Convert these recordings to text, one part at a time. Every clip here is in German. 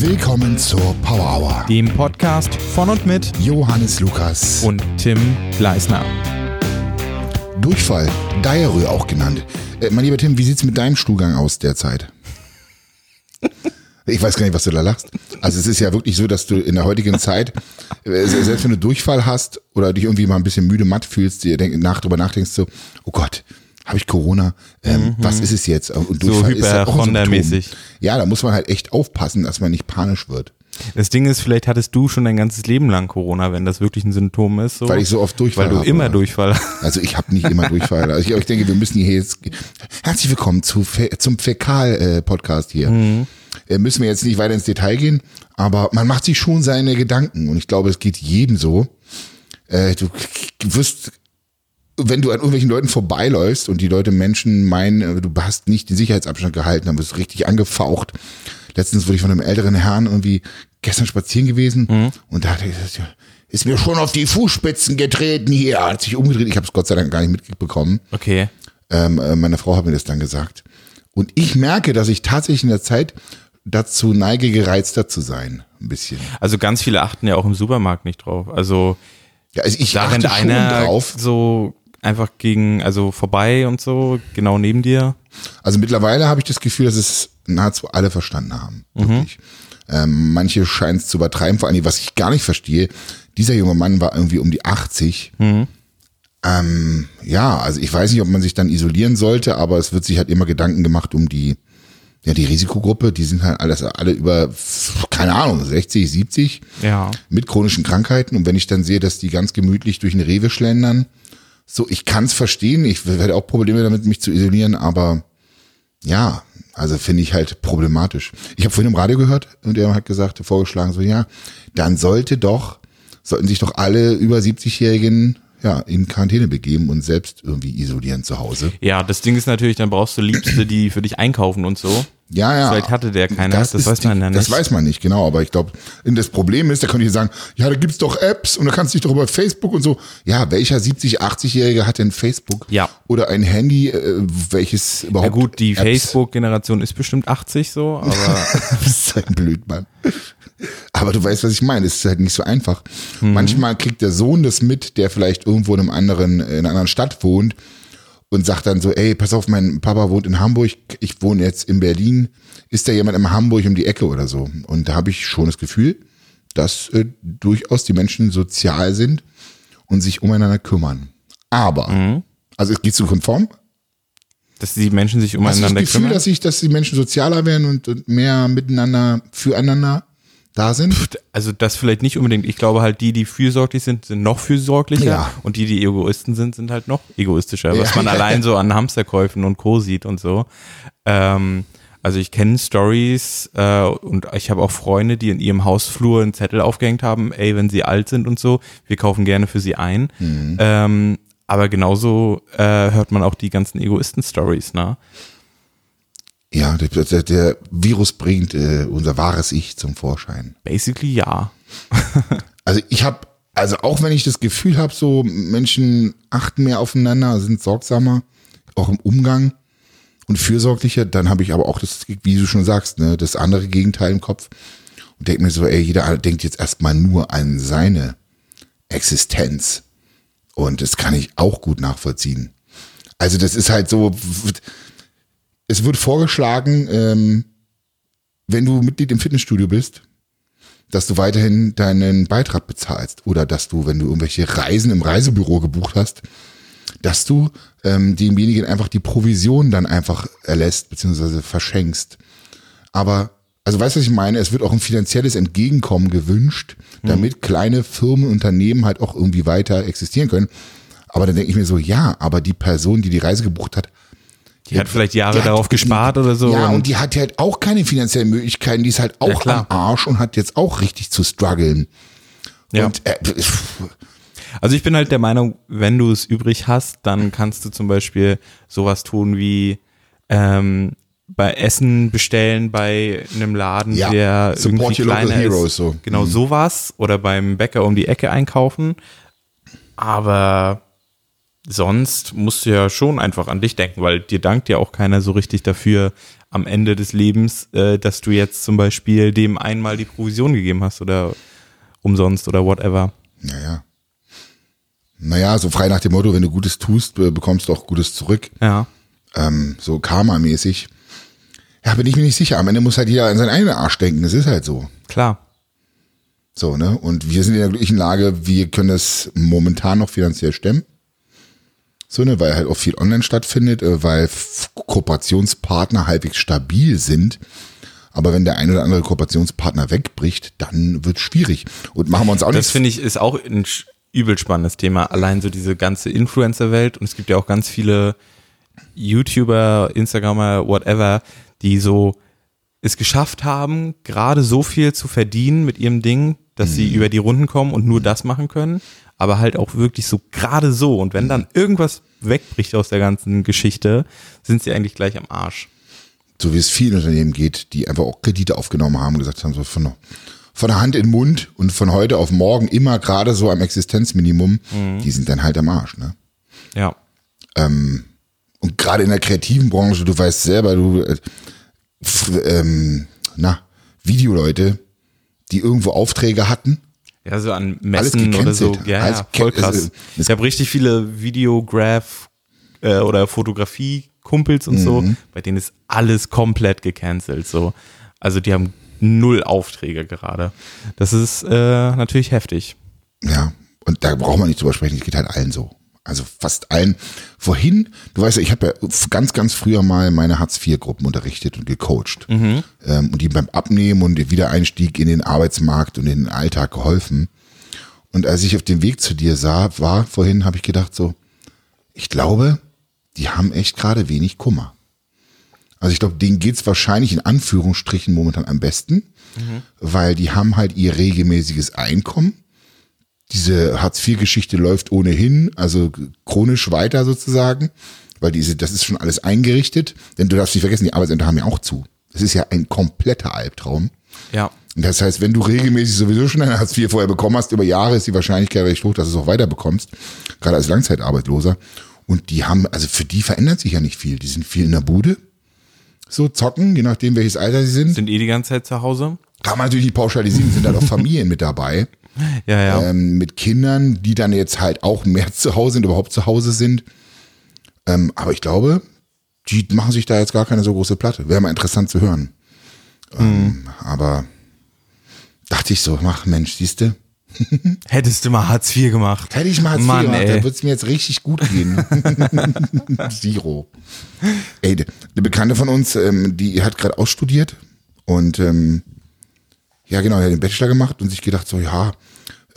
Willkommen zur Power Hour. dem Podcast von und mit Johannes Lukas. und Tim Gleisner. Durchfall, Diarrhoe auch genannt. Äh, mein lieber Tim, wie sieht's mit deinem Stuhlgang aus derzeit? Ich weiß gar nicht, was du da lachst. Also es ist ja wirklich so, dass du in der heutigen Zeit, äh, selbst wenn du Durchfall hast oder dich irgendwie mal ein bisschen müde matt fühlst, dir denk, nach, drüber nachdenkst so, oh Gott, habe ich Corona? Ähm, Was ist es jetzt? Und So. Hypochonder-mäßig. Ja, da muss man halt echt aufpassen, dass man nicht panisch wird. Das Ding ist, vielleicht hattest du schon dein ganzes Leben lang Corona, wenn das wirklich ein Symptom ist. So. Weil ich so oft Durchfall Weil du habe. immer Durchfall hast. Also ich habe nicht immer Durchfall. Also ich, ich denke, wir müssen hier jetzt herzlich willkommen zu, zum Fäkal-Podcast hier. Äh, müssen wir jetzt nicht weiter ins Detail gehen, aber man macht sich schon seine Gedanken und ich glaube, es geht jedem so. Äh, du wirst, wenn du an irgendwelchen Leuten vorbeiläufst und die Leute Menschen meinen, äh, du hast nicht den Sicherheitsabstand gehalten, dann wirst du richtig angefaucht. Letztens wurde ich von einem älteren Herrn irgendwie gestern spazieren gewesen und da hat er gesagt, ja, ist mir schon auf die Fußspitzen getreten hier, hat sich umgedreht. Ich habe es Gott sei Dank gar nicht mitbekommen. Okay. Ähm, äh, meine Frau hat mir das dann gesagt. Und ich merke, dass ich tatsächlich in der Zeit dazu neige, gereizter zu sein. Ein bisschen. Also ganz viele achten ja auch im Supermarkt nicht drauf. Also Ja, also ich da achte einer drauf. so einfach gegen, also vorbei und so, genau neben dir. Also mittlerweile habe ich das Gefühl, dass es nahezu alle verstanden haben. Wirklich. Ähm, manche scheinen es zu übertreiben, vor allem, was ich gar nicht verstehe. Dieser junge Mann war irgendwie um die 80. Ähm, ja, also ich weiß nicht, ob man sich dann isolieren sollte, aber es wird sich halt immer Gedanken gemacht um die, ja, die Risikogruppe. Die sind halt alles, alle über, keine Ahnung, 60, 70 Ja. mit chronischen Krankheiten. Und wenn ich dann sehe, dass die ganz gemütlich durch den Rewe schlendern, so, ich kann es verstehen. Ich werde auch Probleme damit, mich zu isolieren, aber ja, also finde ich halt problematisch. Ich habe vorhin im Radio gehört und der hat gesagt, vorgeschlagen, so ja, dann sollte doch, sollten sich doch alle über 70-Jährigen ja, in Quarantäne begeben und selbst irgendwie isolieren zu Hause. Ja, das Ding ist natürlich, dann brauchst du Liebste, die für dich einkaufen und so. Ja, ja. Vielleicht hatte der keiner, das ist weiß man ja Das nicht. weiß man nicht, genau. Aber ich glaube, das Problem ist, da könnte ich sagen, ja, da gibt's doch Apps und da kannst du dich doch über Facebook und so. Ja, welcher 70, 80-Jährige hat denn Facebook? Ja. Oder ein Handy, äh, welches überhaupt Ja gut, die Facebook-Generation ist bestimmt 80 so, aber das ist halt ein Blödmann. Aber du weißt, was ich meine. Es ist halt nicht so einfach. Manchmal kriegt der Sohn das mit, der vielleicht irgendwo in einem anderen, in einer anderen Stadt wohnt und sagt dann so, ey, pass auf, mein Papa wohnt in Hamburg, ich wohne jetzt in Berlin. Ist da jemand in Hamburg um die Ecke oder so? Und da habe ich schon das Gefühl, dass äh, durchaus die Menschen sozial sind und sich umeinander kümmern. Aber, also es geht zu konform, dass die Menschen sich Hast du das umeinander Gefühl, kümmern. dass, ich, dass die Menschen sozialer werden und, und mehr miteinander, füreinander da sind? Also das vielleicht nicht unbedingt. Ich glaube halt, die, die fürsorglich sind, sind noch fürsorglicher Ja. und die, die Egoisten sind, sind halt noch egoistischer, was Ja. man allein so an Hamsterkäufen und Co. sieht und so. Ähm, also ich kenne Stories äh, und ich habe auch Freunde, die in ihrem Hausflur einen Zettel aufgehängt haben, ey, wenn sie alt sind und so, wir kaufen gerne für sie ein. Mhm. Ähm, aber genauso äh, hört man auch die ganzen Egoisten-Stories, ne? Ja, der, der, Virus bringt äh, unser wahres Ich zum Vorschein. Basically ja. Also ich habe, also auch wenn ich das Gefühl habe, so Menschen achten mehr aufeinander, sind sorgsamer, auch im Umgang und fürsorglicher, dann habe ich aber auch das, wie du schon sagst, ne, das andere Gegenteil im Kopf und denke mir so, ey, jeder denkt jetzt erstmal nur an seine Existenz. Und das kann ich auch gut nachvollziehen. Also das ist halt so, es wird vorgeschlagen, ähm, wenn du Mitglied im Fitnessstudio bist, dass du weiterhin deinen Beitrag bezahlst oder dass du, wenn du irgendwelche Reisen im Reisebüro gebucht hast, dass du ähm, demjenigen einfach die Provision dann einfach erlässt beziehungsweise verschenkst. Aber, also weißt du, was ich meine? Es wird auch ein finanzielles Entgegenkommen gewünscht, damit kleine Firmen, Unternehmen halt auch irgendwie weiter existieren können. Aber dann denke ich mir so, ja, aber die Person, die die Reise gebucht hat, Die hat vielleicht Jahre hat- darauf gespart die, oder so. Ja, und, und die hat halt auch keine finanziellen Möglichkeiten. Die ist halt auch klar. am Arsch und hat jetzt auch richtig zu strugglen. Ja. Und äh, Also ich bin halt der Meinung, wenn du es übrig hast, dann kannst du zum Beispiel sowas tun wie ähm, bei Essen bestellen bei einem Laden, Ja, der support irgendwie kleiner heroes, ist. so. Genau Mhm. sowas oder beim Bäcker um die Ecke einkaufen. Aber sonst musst du ja schon einfach an dich denken, weil dir dankt ja auch keiner so richtig dafür am Ende des Lebens, äh, dass du jetzt zum Beispiel dem einmal die Provision gegeben hast oder umsonst oder whatever. Naja. Naja, so frei nach dem Motto, wenn du Gutes tust, be- bekommst du auch Gutes zurück. Ja. Ähm, so Karma-mäßig. Ja, bin ich mir nicht sicher. Am Ende muss halt jeder an seinen eigenen Arsch denken. Das ist halt so. Klar. So, ne? Und wir sind in der glücklichen Lage, wir können das momentan noch finanziell stemmen. So, ne? Weil halt auch viel online stattfindet, äh, weil Kooperationspartner halbwegs stabil sind. Aber wenn der ein oder andere Kooperationspartner wegbricht, dann wird schwierig. Und machen wir uns auch Das nichts. finde ich ist auch ein übel spannendes Thema. Allein so diese ganze Influencer-Welt und es gibt ja auch ganz viele YouTuber, Instagramer, whatever, die so es geschafft haben, gerade so viel zu verdienen mit ihrem Ding, dass sie über die Runden kommen und nur das machen können, aber halt auch wirklich so gerade so. Und wenn dann irgendwas wegbricht aus der ganzen Geschichte, sind sie eigentlich gleich am Arsch. so wie es vielen Unternehmen geht, die einfach auch Kredite aufgenommen haben und gesagt haben, so von, von der Hand in den Mund und von heute auf morgen immer gerade so am Existenzminimum, die sind dann halt am Arsch. Ne? Ja. Und gerade in der kreativen Branche, du weißt selber, du, äh, ähm, na, Videoleute, die irgendwo Aufträge hatten, Ja, so an Messen oder so. Ja, Alles ja voll krass. ich habe richtig viele Videograph äh, oder Fotografie-Kumpels und so, bei denen ist alles komplett gecancelt. So. Also die haben null Aufträge gerade. Das ist äh, natürlich heftig. Ja, und da braucht man nicht drüber sprechen, es geht halt allen so. Also fast allen. Vorhin, du weißt ja, ich habe ja ganz, ganz früher mal meine Hartz-IV-Gruppen unterrichtet und gecoacht. Ähm, und die beim Abnehmen und Wiedereinstieg in den Arbeitsmarkt und in den Alltag geholfen. Und als ich auf dem Weg zu dir sah, war vorhin, habe ich gedacht so, ich glaube, die haben echt gerade wenig Kummer. Also ich glaube, denen geht's wahrscheinlich in Anführungsstrichen momentan am besten, weil die haben halt ihr regelmäßiges Einkommen diese Hartz-IV-Geschichte läuft ohnehin, also chronisch weiter sozusagen, weil diese, das ist schon alles eingerichtet. Denn du darfst nicht vergessen, die Arbeitsämter haben ja auch zu. Das ist ja ein kompletter Albtraum. Ja. Und das heißt, wenn du regelmäßig sowieso schon ein Hartz IV vorher bekommen hast, über Jahre ist die Wahrscheinlichkeit recht hoch, dass du es auch weiter bekommst, gerade als Langzeitarbeitloser. Und die haben, also für die verändert sich ja nicht viel. Die sind viel in der Bude, so zocken, je nachdem welches Alter sie sind. Sind eh die ganze Zeit zu Hause? Kann man natürlich nicht pauschalisieren, sind halt auch Familien mit dabei Ja, ja. ähm, mit Kindern, die dann jetzt halt auch mehr zu Hause sind, überhaupt zu Hause sind. Ähm, aber ich glaube, die machen sich da jetzt gar keine so große Platte. Wäre mal interessant zu hören. Ähm, aber dachte ich so, ach Mensch, siehste, Hättest du mal Hartz IV gemacht. hätte ich mal Hartz IV Mann, gemacht, ey. da würde es mir jetzt richtig gut gehen. Zero. Ey, eine Bekannte von uns, ähm, die hat gerade ausstudiert und ähm, ja genau, die hat den Bachelor gemacht und sich gedacht so, ja,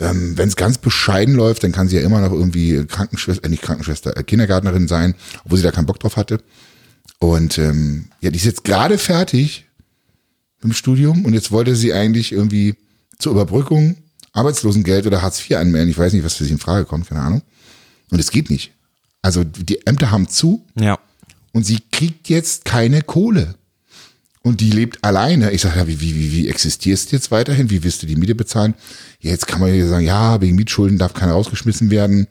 ähm, wenn es ganz bescheiden läuft, dann kann sie ja immer noch irgendwie Krankenschwester, äh, nicht Krankenschwester, äh, Kindergärtnerin sein, obwohl sie da keinen Bock drauf hatte. Und ähm, ja, die ist jetzt gerade fertig im Studium und jetzt wollte sie eigentlich irgendwie zur Überbrückung Arbeitslosengeld oder Hartz IV anmelden. Ich weiß nicht, was für sie in Frage kommt, keine Ahnung. Und es geht nicht. Also die Ämter haben zu Ja. und sie kriegt jetzt keine Kohle. Und die lebt alleine. Ich sage, ja, wie, wie, wie, existierst du jetzt weiterhin? Wie wirst du die Miete bezahlen? Ja, jetzt kann man ja sagen, ja, wegen Mietschulden darf keiner rausgeschmissen werden.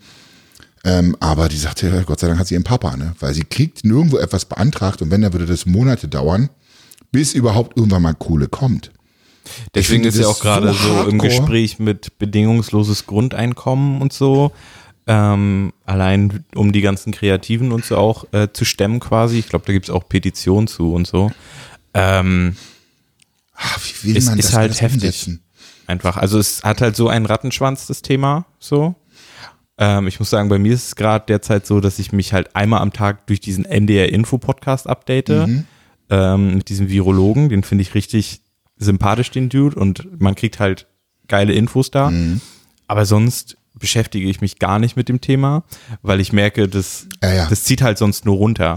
Ähm, aber die sagt ja, Gott sei Dank hat sie ihren Papa, ne? Weil sie kriegt nirgendwo etwas beantragt und wenn, dann würde das Monate dauern, bis überhaupt irgendwann mal Kohle kommt. Deswegen ist ja auch gerade so so, im. Gespräch mit bedingungsloses Grundeinkommen und so. Ähm, allein um die ganzen Kreativen und so auch äh, zu stemmen quasi. Ich glaube, da gibt es auch Petitionen zu und so. Ähm, Ach, wie will es man ist das halt heftig. umsetzen? Einfach. Also es hat halt so einen Rattenschwanz, das Thema, so. Ähm, ich muss sagen, bei mir ist es gerade derzeit so, dass ich mich halt einmal am Tag durch diesen NDR-Info-Podcast update, Mhm. ähm, mit diesem Virologen, den finde ich richtig sympathisch, den Dude, und man kriegt halt geile Infos da. Mhm. Aber sonst beschäftige ich mich gar nicht mit dem Thema, weil ich merke, das, Ja, ja. das zieht halt sonst nur runter.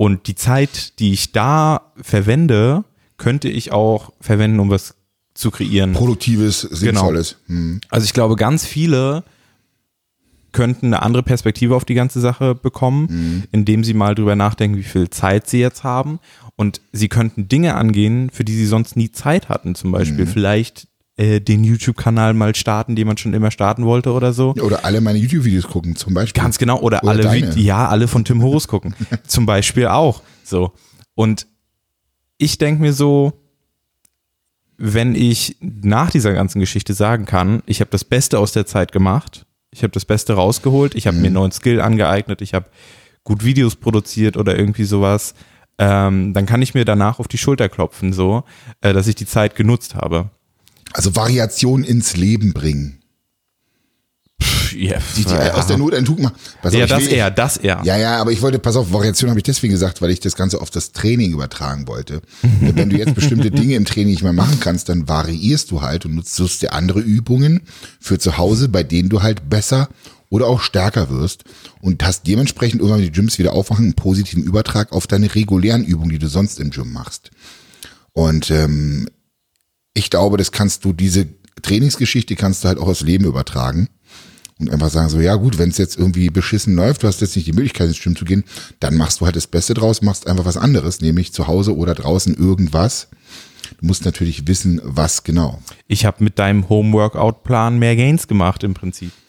Und die Zeit, die ich da verwende, könnte ich auch verwenden, um was zu kreieren. Produktives, Sinnvolles. Hm. Also ich glaube, ganz viele könnten eine andere Perspektive auf die ganze Sache bekommen, indem sie mal drüber nachdenken, wie viel Zeit sie jetzt haben. Und sie könnten Dinge angehen, für die sie sonst nie Zeit hatten. Zum Beispiel vielleicht äh, den YouTube-Kanal mal starten, den man schon immer starten wollte oder so. Oder alle meine YouTube-Videos gucken, zum Beispiel. Ganz genau. Oder, Oder alle, ja, alle von Tim Horus gucken. Zum Beispiel auch. So. Und ich denke mir so, wenn ich nach dieser ganzen Geschichte sagen kann, ich habe das Beste aus der Zeit gemacht, ich habe das Beste rausgeholt, ich habe mir einen neuen Skill angeeignet, ich habe gut Videos produziert oder irgendwie sowas, ähm, dann kann ich mir danach auf die Schulter klopfen, so, äh, dass ich die Zeit genutzt habe. Also Variation ins Leben bringen. Ja, Die, die aus der Not ein Tuch machen. Pass auf, ja ich das will- eher, das eher. Ja, ja, aber ich wollte, pass auf, Variation habe ich deswegen gesagt, weil ich das Ganze auf das Training übertragen wollte. Wenn du jetzt bestimmte Dinge im Training nicht mehr machen kannst, dann variierst du halt und nutzt dir andere Übungen für zu Hause, bei denen du halt besser oder auch stärker wirst und hast dementsprechend irgendwann, wenn die Gyms wieder aufmachen, einen positiven Übertrag auf deine regulären Übungen, die du sonst im Gym machst. Und ähm, ich glaube, das kannst du, diese Trainingsgeschichte kannst du halt auch aufs Leben übertragen und einfach sagen so, ja gut, wenn es jetzt irgendwie beschissen läuft, du hast jetzt nicht die Möglichkeit ins Gym zu gehen, dann machst du halt das Beste draus, machst einfach was anderes, nämlich zu Hause oder draußen irgendwas. Du musst natürlich wissen, was genau. Ich habe mit deinem Home-Workout-Plan mehr Gains gemacht im Prinzip.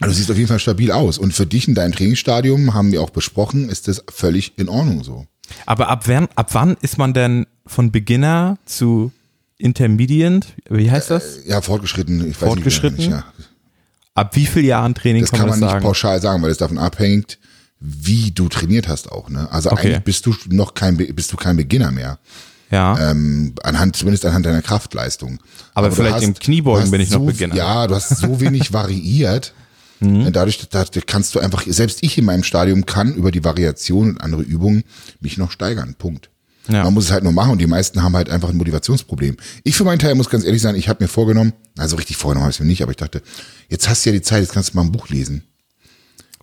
Also du siehst auf jeden Fall stabil aus. Und für dich in deinem Trainingsstadium, haben wir auch besprochen, ist das völlig in Ordnung so. Aber ab wann, ab wann ist man denn von Beginner zu Intermediate? Wie heißt das? Ja, fortgeschritten. Ich weiß Fortgeschritten? Nicht, ja. Ab wie viel Jahren Training Das kann, kann man man das nicht sagen? pauschal sagen, weil es davon abhängt, wie du trainiert hast auch. Ne? Also Okay. eigentlich bist du noch kein, bist du kein Beginner mehr. Ja. ähm, anhand, zumindest anhand deiner Kraftleistung. Aber du vielleicht im Kniebeugen hast bin ich noch so, Beginner. Ja, du hast so wenig variiert. Mhm. Dadurch da, da kannst du einfach, selbst ich in meinem Stadium kann über die Variation und andere Übungen mich noch steigern. Punkt. Ja. Man muss es halt nur machen und die meisten haben halt einfach ein Motivationsproblem. Ich für meinen Teil muss ganz ehrlich sein, ich habe mir vorgenommen, also richtig vorgenommen habe ich mir nicht, aber ich dachte, jetzt hast du ja die Zeit, jetzt kannst du mal ein Buch lesen.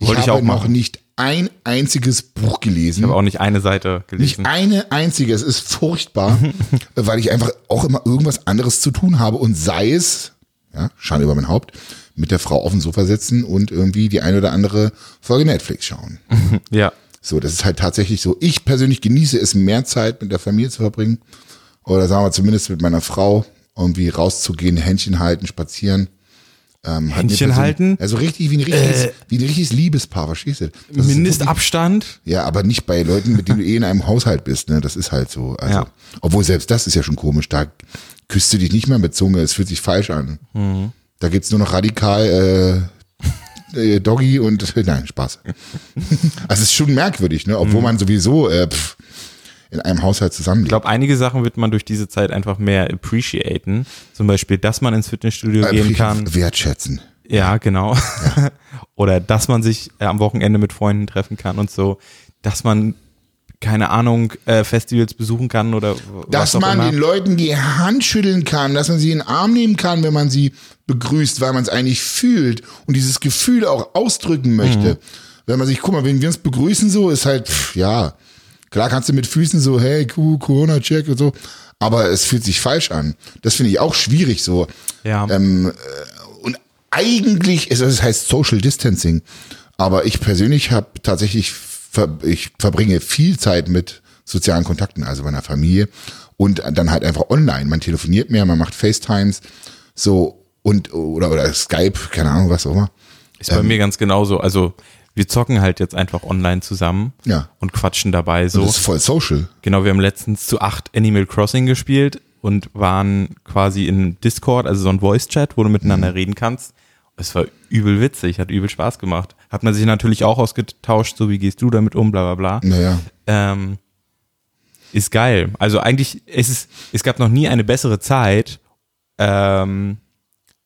Ich Wollte ich habe auch noch machen. nicht ein einziges Buch gelesen. Ich habe auch nicht eine Seite Nicht gelesen. eine einzige. Es ist furchtbar, weil ich einfach auch immer irgendwas anderes zu tun habe und sei es, ja, Schande über mein Haupt, mit der Frau auf dem Sofa sitzen und irgendwie die eine oder andere Folge Netflix schauen. Ja. So, das ist halt tatsächlich so. Ich persönlich genieße es, mehr Zeit mit der Familie zu verbringen. Oder sagen wir zumindest mit meiner Frau, irgendwie rauszugehen, Händchen halten, spazieren. Ähm, Händchen persönlich- halten? Also richtig wie ein richtiges, wie ein richtiges Liebespaar, verstehst du? Das ist Mindestabstand? ja, aber nicht bei Leuten, mit denen du eh in einem Haushalt bist, ne? Das ist halt so. Also, Ja. Obwohl selbst das ist ja schon komisch. Da küsst du dich nicht mehr mit Zunge, es fühlt sich falsch an. Mhm. Da gibt's nur noch radikal äh, äh, Doggy und nein, Spaß. also es ist schon merkwürdig, ne? Obwohl man sowieso äh, pff, in einem Haushalt Ich zusammenlebt. glaube, einige Sachen wird man durch diese Zeit einfach mehr appreciaten. Zum Beispiel, dass man ins Fitnessstudio gehen kann. Wertschätzen. Ja, genau. Oder dass man sich äh, am Wochenende mit Freunden treffen kann und so. Dass man, keine Ahnung, äh, Festivals besuchen kann oder was Dass auch man immer. den Leuten die Hand schütteln kann, dass man sie in den Arm nehmen kann, wenn man sie begrüßt, weil man es eigentlich fühlt und dieses Gefühl auch ausdrücken möchte. Wenn man sich, guck mal, wenn wir uns begrüßen so, ist halt, pff, ja, klar kannst du mit Füßen so, hey, cool, Corona-Check und so, aber es fühlt sich falsch an. Das finde ich auch schwierig so. ja. Ähm, äh, und eigentlich, ist es heißt Social Distancing, aber ich persönlich habe tatsächlich, ver, ich verbringe viel Zeit mit sozialen Kontakten, also meiner Familie und dann halt einfach online. Man telefoniert mehr, man macht FaceTimes, so und oder oder Skype, keine Ahnung was auch immer. Ist bei mir ganz genauso. Also wir zocken halt jetzt einfach online zusammen Ja. und quatschen dabei so. Das ist voll social. Genau, wir haben letztens zu acht Animal Crossing gespielt und waren quasi in Discord, also so ein Voice-Chat, wo du miteinander Mhm. reden kannst. Es war übel witzig, hat übel Spaß gemacht. Hat man sich natürlich auch ausgetauscht, so wie gehst du damit um, bla bla bla. Naja. Ähm, ist geil. Also eigentlich, es ist, es gab noch nie eine bessere Zeit, ähm,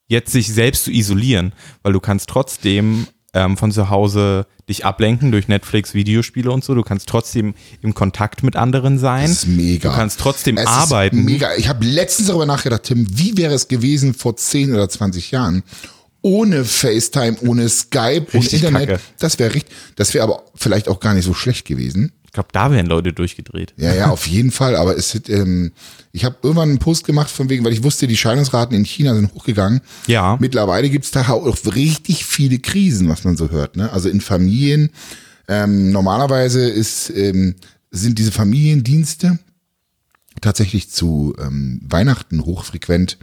jetzt sich selbst zu isolieren, weil du kannst trotzdem ähm, von zu Hause dich ablenken durch Netflix, Videospiele und so. Du kannst trotzdem im Kontakt mit anderen sein. Das ist mega. Du kannst trotzdem Es arbeiten. Ist mega. Ich habe letztens darüber nachgedacht, Tim, wie wäre es gewesen vor 10 oder 20 Jahren? Ohne FaceTime, ohne Skype und Internet. kacke. Das wäre richtig, das wäre aber vielleicht auch gar nicht so schlecht gewesen. Ich glaube, da wären Leute durchgedreht. Ja, ja, auf jeden Fall. Aber es hat, ähm, ich habe irgendwann einen Post gemacht von wegen, weil ich wusste, die Scheidungsraten in China sind hochgegangen. Ja. Mittlerweile gibt's da auch richtig viele Krisen, was man so hört. Ne? Also in Familien. Ähm, normalerweise ist, ähm, sind diese Familiendienste tatsächlich zu ähm, Weihnachten hochfrequent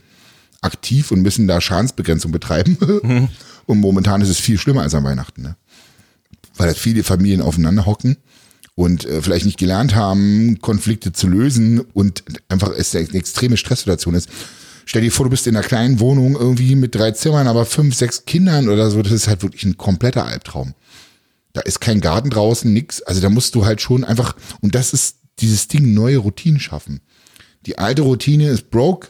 aktiv und müssen da Schadensbegrenzung betreiben. Und momentan ist es viel schlimmer als an Weihnachten, ne? Weil halt viele Familien aufeinander hocken und äh, vielleicht nicht gelernt haben, Konflikte zu lösen und einfach es eine extreme Stresssituation ist. Stell dir vor, du bist in einer kleinen Wohnung irgendwie mit drei Zimmern, aber fünf, sechs Kindern oder so. Das ist halt wirklich ein kompletter Albtraum. Da ist kein Garten draußen, nix. Also da musst du halt schon einfach, und das ist dieses Ding, neue Routinen schaffen. Die alte Routine ist broke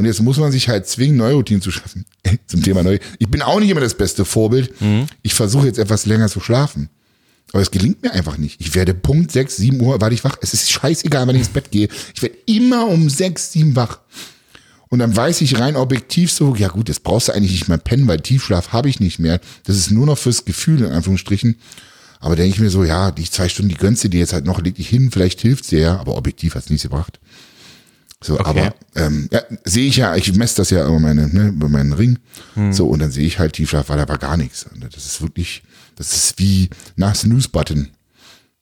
und jetzt muss man sich halt zwingen, neue Routinen zu schaffen. Zum Thema neu. Ich bin auch nicht immer das beste Vorbild. Ich versuche jetzt etwas länger zu schlafen. Aber es gelingt mir einfach nicht. Ich werde Punkt 6, 7 Uhr, werde ich wach. Es ist scheißegal, wann ich ins Bett gehe. Ich werde immer um 6, 7 wach. Und dann weiß ich rein objektiv so, ja gut, jetzt brauchst du eigentlich nicht mehr pennen, weil Tiefschlaf habe ich nicht mehr. Das ist nur noch fürs Gefühl, in Anführungsstrichen. Aber denke ich mir so, ja, die zwei Stunden, die gönnst du dir jetzt halt noch, leg dich hin, vielleicht hilft's dir ja, aber objektiv hat's nichts gebracht. So, Okay. aber ähm, ja, sehe ich ja, ich messe das ja über meine, ne, über meinen Ring. So, und dann sehe ich halt Tiefschlaf, weil da war gar nichts. Das ist wirklich, das ist wie nach Snooze-Button.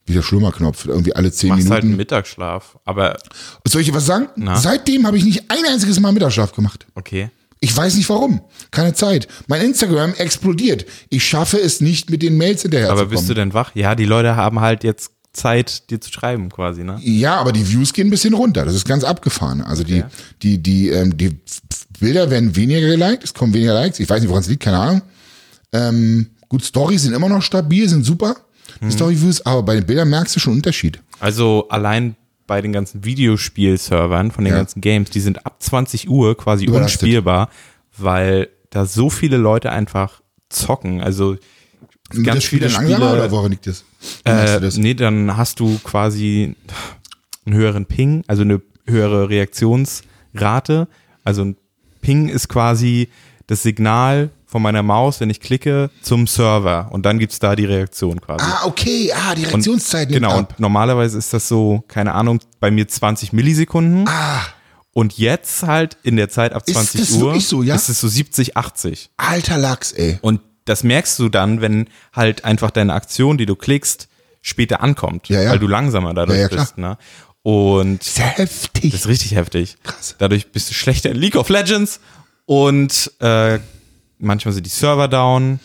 Wie der Schlummerknopf, irgendwie alle zehn Machst halt einen Minuten. Mittagsschlaf. Aber Soll ich was sagen? Na? Seitdem habe ich nicht ein einziges Mal Mittagsschlaf gemacht. okay. Ich weiß nicht warum. Keine Zeit. Mein Instagram explodiert. Ich schaffe es nicht, mit den Mails hinterher Aber bist du denn wach? Ja, die Leute haben halt jetzt Zeit, dir zu schreiben, quasi, ne? Ja, aber die Views gehen ein bisschen runter. Das ist ganz abgefahren. Also die, die, die, ähm, die Bilder werden weniger geliked, es kommen weniger Likes. Ich weiß nicht, woran es liegt, keine Ahnung. Ähm, gut, Stories sind immer noch stabil, sind super. Die Story-Views, aber bei den Bildern merkst du schon einen Unterschied. Also allein bei den ganzen Videospielservern von den Ja. ganzen Games, die sind ab 20 Uhr quasi Überlastet. unspielbar, weil da so viele Leute einfach zocken. Also ganz das Spiel viele dann oder woran liegt das? Äh, das? nee, dann hast du quasi einen höheren Ping, also eine höhere Reaktionsrate. Also ein Ping ist quasi das Signal von meiner Maus, wenn ich klicke, zum Server und dann gibt's da die Reaktion quasi. Ah, okay, ah, die Reaktionszeit nimmt Genau, ab. und normalerweise ist das so, keine Ahnung, bei mir 20 Millisekunden. Ah, Und jetzt halt in der Zeit ab Ist 20 das Uhr so, ja? ist es so 70, 80. alter Lachs, ey. Und das merkst du dann, wenn halt einfach deine Aktion, die du klickst, später ankommt, Ja, ja. weil du langsamer dadurch Ja, bist. Ne? Und Sehr heftig. das ist richtig heftig. Krass. Dadurch bist du schlechter in League of Legends und äh, manchmal sind die Server down.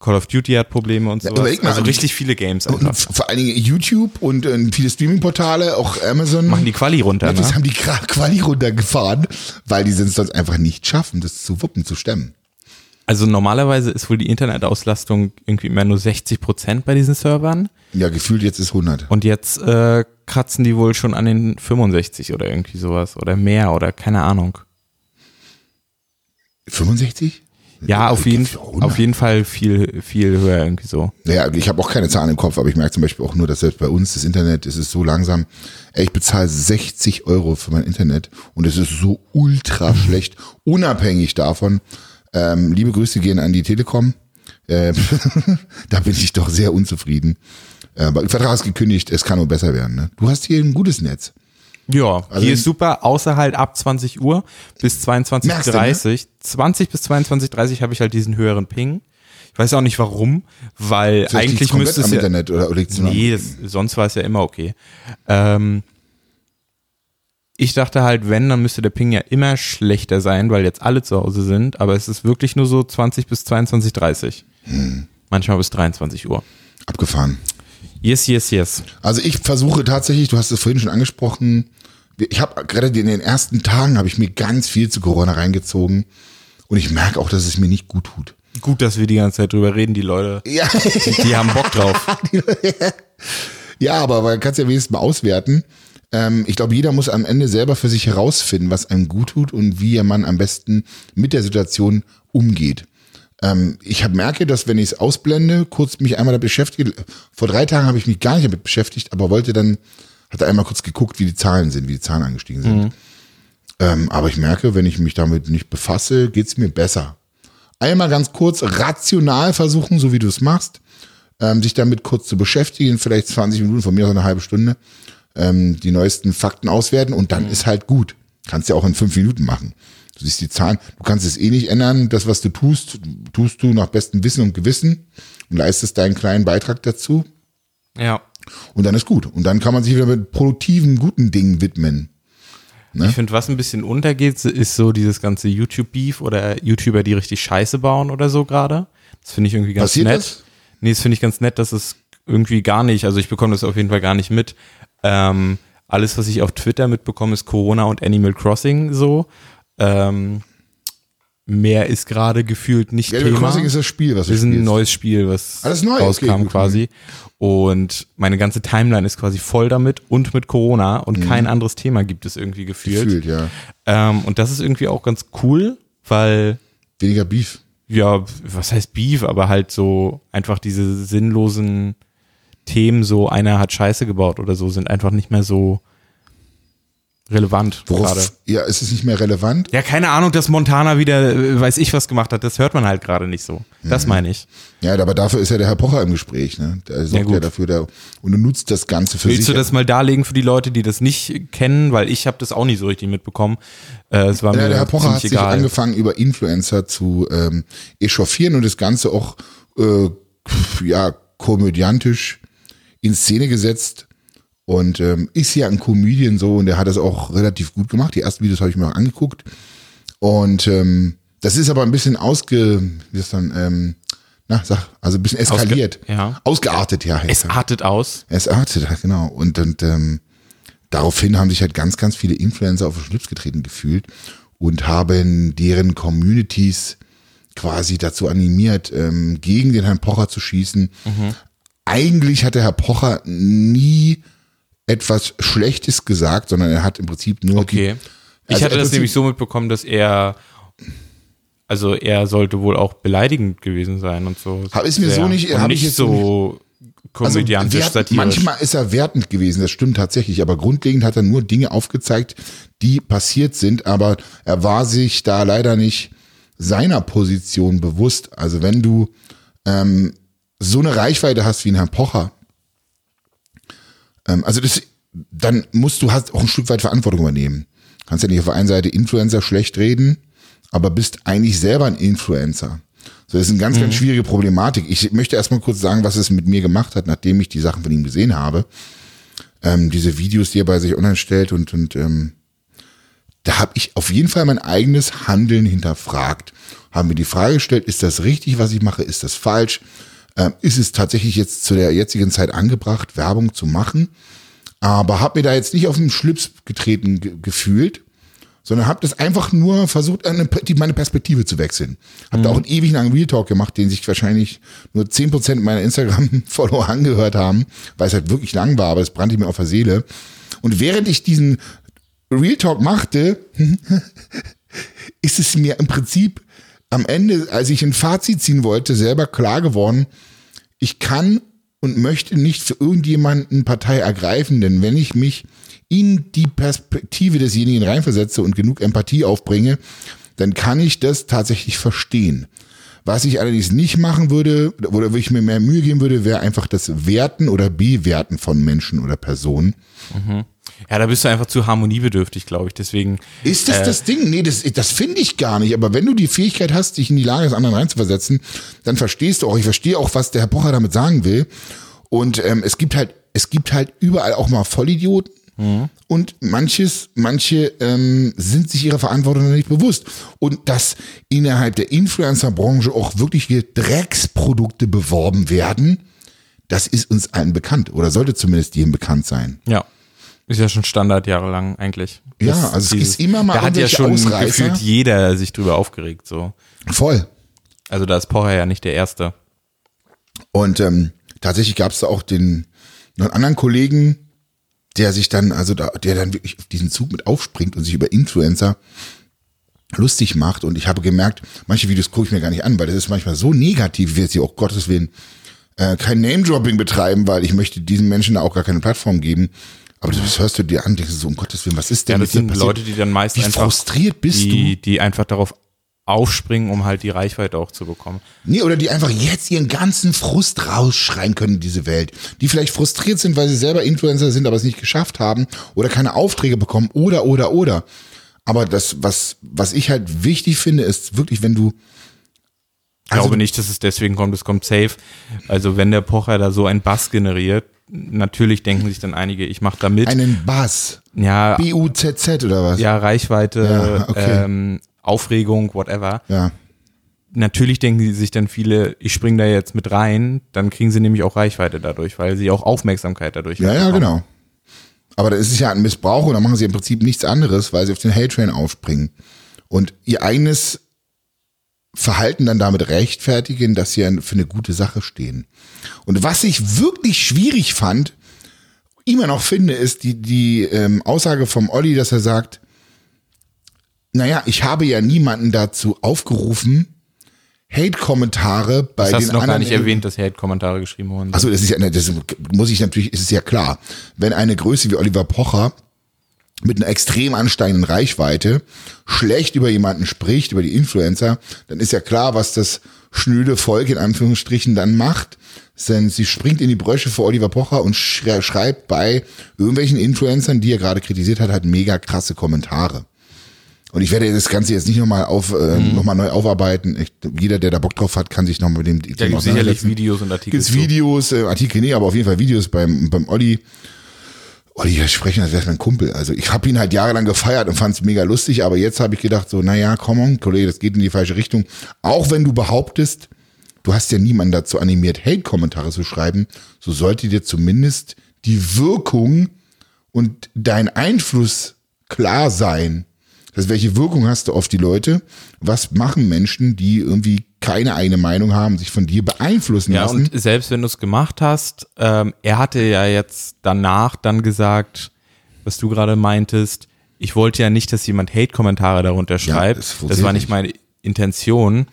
Call of Duty hat Probleme und mal, also die- richtig viele Games Und einfach. vor allen Dingen YouTube und äh, viele Streaming-Portale, auch Amazon. Machen die Quali runter, Ja, ne? das haben die Quali runtergefahren, weil die sind sonst einfach nicht schaffen, das zu wuppen, zu stemmen. Also normalerweise ist wohl die Internetauslastung irgendwie immer nur 60 Prozent bei diesen Servern. Ja, gefühlt jetzt ist 100. Und jetzt äh, kratzen die wohl schon an den 65 oder irgendwie sowas oder mehr oder keine Ahnung. 65? Ja, auf jeden, Gibt's ja 100. auf jeden Fall viel, viel höher irgendwie so. Naja, ich habe auch keine Zahlen im Kopf, aber ich merke zum Beispiel auch nur, dass selbst bei uns das Internet, es ist so langsam. Ey, ich bezahle 60 Euro für mein Internet und es ist so ultra schlecht, unabhängig davon. Ähm, liebe Grüße gehen an die Telekom. Ähm, da bin ich doch sehr unzufrieden. Äh, Aber Vertrag ist gekündigt, es kann nur besser werden. Ne? Du hast hier ein gutes Netz. Ja, Also hier ist super, außer halt ab 20 Uhr bis 22.30 Merkst du, ne? 20 bis 22.30 habe ich halt diesen höheren Ping. Ich weiß auch nicht warum, weil Vielleicht eigentlich müsste es ja, Internet oder, oder Nee, das, sonst war es ja immer okay. Ähm, ich dachte halt, wenn, dann müsste der Ping ja immer schlechter sein, weil jetzt alle zu Hause sind, aber es ist wirklich nur so 20 bis 22.30 Hm. Manchmal bis 23 Uhr. abgefahren. Yes, yes, yes. Also ich versuche tatsächlich, du hast es vorhin schon angesprochen, ich habe gerade in den ersten Tagen habe ich mir ganz viel zu Corona reingezogen und ich merke auch, dass es mir nicht gut tut. Gut, dass wir die ganze Zeit drüber reden, die Leute, Ja, die, die haben Bock drauf. ja aber man kann es ja wenigstens mal auswerten. Ähm, ich glaube, jeder muss am Ende selber für sich herausfinden, was einem gut tut und wie man am besten mit der Situation umgeht. Ähm, ich hab, merke, dass wenn ich es ausblende, kurz mich einmal damit beschäftige, vor drei Tagen habe ich mich gar nicht damit beschäftigt, aber wollte dann, hatte einmal kurz geguckt, wie die Zahlen sind, wie die Zahlen angestiegen sind. Ähm, aber ich merke, wenn ich mich damit nicht befasse, geht's mir besser. Einmal ganz kurz rational versuchen, so wie du es machst, ähm, sich damit kurz zu beschäftigen, vielleicht 20 Minuten, von mir aus eine halbe Stunde, ähm, die neuesten Fakten auswerten und dann ist halt gut. Kannst ja auch in fünf Minuten machen. Du siehst die Zahlen, du kannst es eh nicht ändern. Das, was du tust, tust du nach bestem Wissen und Gewissen und leistest deinen kleinen Beitrag dazu Ja. und dann ist gut. Und dann kann man sich wieder mit produktiven, guten Dingen widmen. Ne? Ich finde, was ein bisschen untergeht, ist so dieses ganze YouTube-Beef oder YouTuber, die richtig Scheiße bauen oder so gerade. Das finde ich irgendwie ganz Passiert nett. das? Nee, das finde ich ganz nett, dass es irgendwie gar nicht, also ich bekomme das auf jeden Fall gar nicht mit. Ähm, alles, was ich auf Twitter mitbekomme, ist Corona und Animal Crossing so. Ähm, mehr ist gerade gefühlt nicht Animal Thema. Crossing ist das Spiel, was du ist ein spielst. neues Spiel, was Alles neu, okay, rauskam gut. quasi. Und meine ganze Timeline ist quasi voll damit und mit Corona und kein anderes Thema gibt es irgendwie gefühlt. Mhm. Gefühlt, ja. Ähm, und das ist irgendwie auch ganz cool, weil Weniger Beef. ja, was heißt Beef, aber halt so einfach diese sinnlosen Themen, so einer hat Scheiße gebaut oder so, sind einfach nicht mehr so relevant Worauf, gerade. ja, ist es nicht mehr relevant? Ja, keine Ahnung, dass Montana wieder, äh, weiß ich was gemacht hat, das hört man halt gerade nicht so. Mhm. Das meine ich. Ja, aber dafür ist ja der Herr Pocher im Gespräch, ne? Der sorgt ja, gut. dafür, der, und du nutzt das Ganze für Willst sich. du das mal darlegen für die Leute, die das nicht kennen, weil ich habe das auch nicht so richtig mitbekommen. Äh, es war ja, mir der Herr Pocher hat sich egal. angefangen, über Influencer zu ähm, echauffieren und das Ganze auch äh, ja, komödiantisch in Szene gesetzt. Und ähm, ist ja ein Comedian so und der hat das auch relativ gut gemacht. Die ersten Videos habe ich mir auch angeguckt. Und ähm, das ist aber ein bisschen ausge, wie ist das dann, ähm, na, sag, also ein bisschen eskaliert. ja. Ausgeartet, ja. Es artet aus. Es artet, ja, genau. Und, und ähm, daraufhin haben sich halt ganz, ganz viele Influencer auf den Schlips getreten gefühlt und haben deren Communities quasi dazu animiert, ähm, gegen den Herrn Pocher zu schießen. Eigentlich hat der Herr Pocher nie etwas Schlechtes gesagt, sondern er hat im Prinzip nur Okay. Ich Also hatte im das nämlich so mitbekommen, dass er, also er sollte wohl auch beleidigend gewesen sein und so. Hab- ist mir Sehr. so nicht- und hab nicht ich jetzt so komödiantisch, wert- satirisch. Also, Manchmal ist er wertend gewesen, das stimmt tatsächlich, aber grundlegend hat er nur Dinge aufgezeigt, die passiert sind, aber er war sich da leider nicht seiner Position bewusst. Also wenn du ähm, so eine Reichweite hast wie ein Herr Pocher, ähm, also das, dann musst du hast auch ein Stück weit Verantwortung übernehmen. Kannst ja nicht auf der einen Seite Influencer schlecht reden, aber bist eigentlich selber ein Influencer. So, das ist eine ganz, ganz schwierige Problematik. Ich möchte erstmal kurz sagen, was es mit mir gemacht hat, nachdem ich die Sachen von ihm gesehen habe. Ähm, diese Videos, die er bei sich online stellt und, und ähm, da habe ich auf jeden Fall mein eigenes Handeln hinterfragt. Haben mir die Frage gestellt, ist das richtig, was ich mache? Ist das falsch? Ähm, ist es tatsächlich jetzt zu der jetzigen Zeit angebracht, Werbung zu machen? Aber habe mir da jetzt nicht auf den Schlips getreten ge gefühlt, sondern habe das einfach nur versucht, eine, die, meine Perspektive zu wechseln. Habe da auch einen ewig langen Real Talk gemacht, den sich wahrscheinlich nur 10% meiner Instagram-Follower angehört haben, weil es halt wirklich lang war, aber es brannte mir auf der Seele. Und während ich diesen Real Talk machte, ist es mir im Prinzip am Ende, als ich ein Fazit ziehen wollte, selber klar geworden, ich kann und möchte nicht für irgendjemanden Partei ergreifen, denn wenn ich mich in die Perspektive desjenigen reinversetze und genug Empathie aufbringe, dann kann ich das tatsächlich verstehen. Was ich allerdings nicht machen würde, oder wo ich mir mehr Mühe geben würde, wäre einfach das Werten oder Bewerten von Menschen oder Personen. Ja, da bist du einfach zu harmoniebedürftig, glaube ich. Deswegen. Ist das äh, das Ding? Nee, das, das finde ich gar nicht. Aber wenn du die Fähigkeit hast, dich in die Lage des anderen reinzuversetzen, dann verstehst du auch, ich verstehe auch, was der Herr Pocher damit sagen will. Und ähm, es gibt halt, es gibt halt überall auch mal Vollidioten. Und manches, manche ähm, sind sich ihrer Verantwortung nicht bewusst. Und dass innerhalb der Influencer-Branche auch wirkliche Drecksprodukte beworben werden, das ist uns allen bekannt. Oder sollte zumindest jedem bekannt sein. Ja. Ist ja schon Standard jahrelang eigentlich. Ja, Das- also es ist immer mal Da hat ja schon Ausreißer. gefühlt jeder sich drüber aufgeregt, so. Voll. Also da ist Pocher ja nicht der Erste. Und ähm, tatsächlich gab es da auch den noch einen anderen Kollegen, der sich dann, also da, der dann wirklich auf diesen Zug mit aufspringt und sich über Influencer lustig macht. Und ich habe gemerkt, manche Videos gucke ich mir gar nicht an, weil das ist manchmal so negativ, wie jetzt hier auch Gottes Willen äh, kein Name-Dropping betreiben, weil ich möchte diesen Menschen da auch gar keine Plattform geben. Aber das hörst du dir an, denkst du so, um Gottes Willen, was ist denn Ja, mit das dir sind? Leute, die dann meist Wie einfach. frustriert bist die, die einfach darauf aufspringen, um halt die Reichweite auch zu bekommen. Nee, oder die einfach jetzt ihren ganzen Frust rausschreien können in diese Welt. Die vielleicht frustriert sind, weil sie selber Influencer sind, aber es nicht geschafft haben oder keine Aufträge bekommen oder, oder, oder. Aber das, was, was ich halt wichtig finde, ist wirklich, wenn du, Ich Also- glaube nicht, dass es deswegen kommt, es kommt safe. Also wenn der Pocher da so ein Bass generiert, natürlich denken sich dann einige, ich mache da mit. Einen Bass. ja, B-U-Z-Z oder was? ja, Reichweite, Ja, okay. ähm, Aufregung, whatever. Ja. Natürlich denken sich dann viele, ich spring da jetzt mit rein, dann kriegen sie nämlich auch Reichweite dadurch, weil sie auch Aufmerksamkeit dadurch Ja, ja, bekommen. genau. Aber da ist es ja ein Missbrauch und dann machen sie im Prinzip nichts anderes, weil sie auf den Hate-Train aufspringen und ihr eigenes Verhalten dann damit rechtfertigen, dass sie für eine gute Sache stehen. Und was ich wirklich schwierig fand, immer noch finde, ist die, die ähm, Aussage vom Olli, dass er sagt, naja, ich habe ja niemanden dazu aufgerufen, Hate-Kommentare bei Das hast den du noch gar anderen nicht erwähnt, dass Hate-Kommentare geschrieben wurden. sind. Achso, das ist ja, das muss ich natürlich, ist es ja klar. Wenn eine Größe wie Oliver Pocher mit einer extrem ansteigenden Reichweite schlecht über jemanden spricht, über die Influencer, dann ist ja klar, was das schnöde Volk in Anführungsstrichen dann macht. Denn sie springt in die Brösche vor Oliver Pocher und schrei- schreibt bei irgendwelchen Influencern, die er gerade kritisiert hat, halt mega krasse Kommentare. Und ich werde das Ganze jetzt nicht nochmal auf, äh, noch mal neu aufarbeiten. Ich, jeder, der da Bock drauf hat, kann sich noch mit dem da gibt sicherlich. Videos und Artikel. Gibt's zu. Videos, äh, Artikel, nee, aber auf jeden Fall Videos beim, beim Olli. Olli, wir sprechen, als wäre mein Kumpel. Also ich habe ihn halt jahrelang gefeiert und fand es mega lustig, aber jetzt habe ich gedacht, so, naja, komm on, Kollege, das geht in die falsche Richtung. Auch wenn du behauptest, du hast ja niemanden dazu animiert, Hate-Kommentare zu schreiben, so sollte dir zumindest die Wirkung und dein Einfluss klar sein. Das heißt, welche Wirkung hast du auf die Leute? Was machen Menschen, die irgendwie keine eigene Meinung haben, sich von dir beeinflussen Ja, lassen? und selbst wenn du es gemacht hast, ähm, er hatte ja jetzt danach dann gesagt, was du gerade meintest, ich wollte ja nicht, dass jemand Hate-Kommentare darunter schreibt. das das, funktioniert war nicht meine Intention.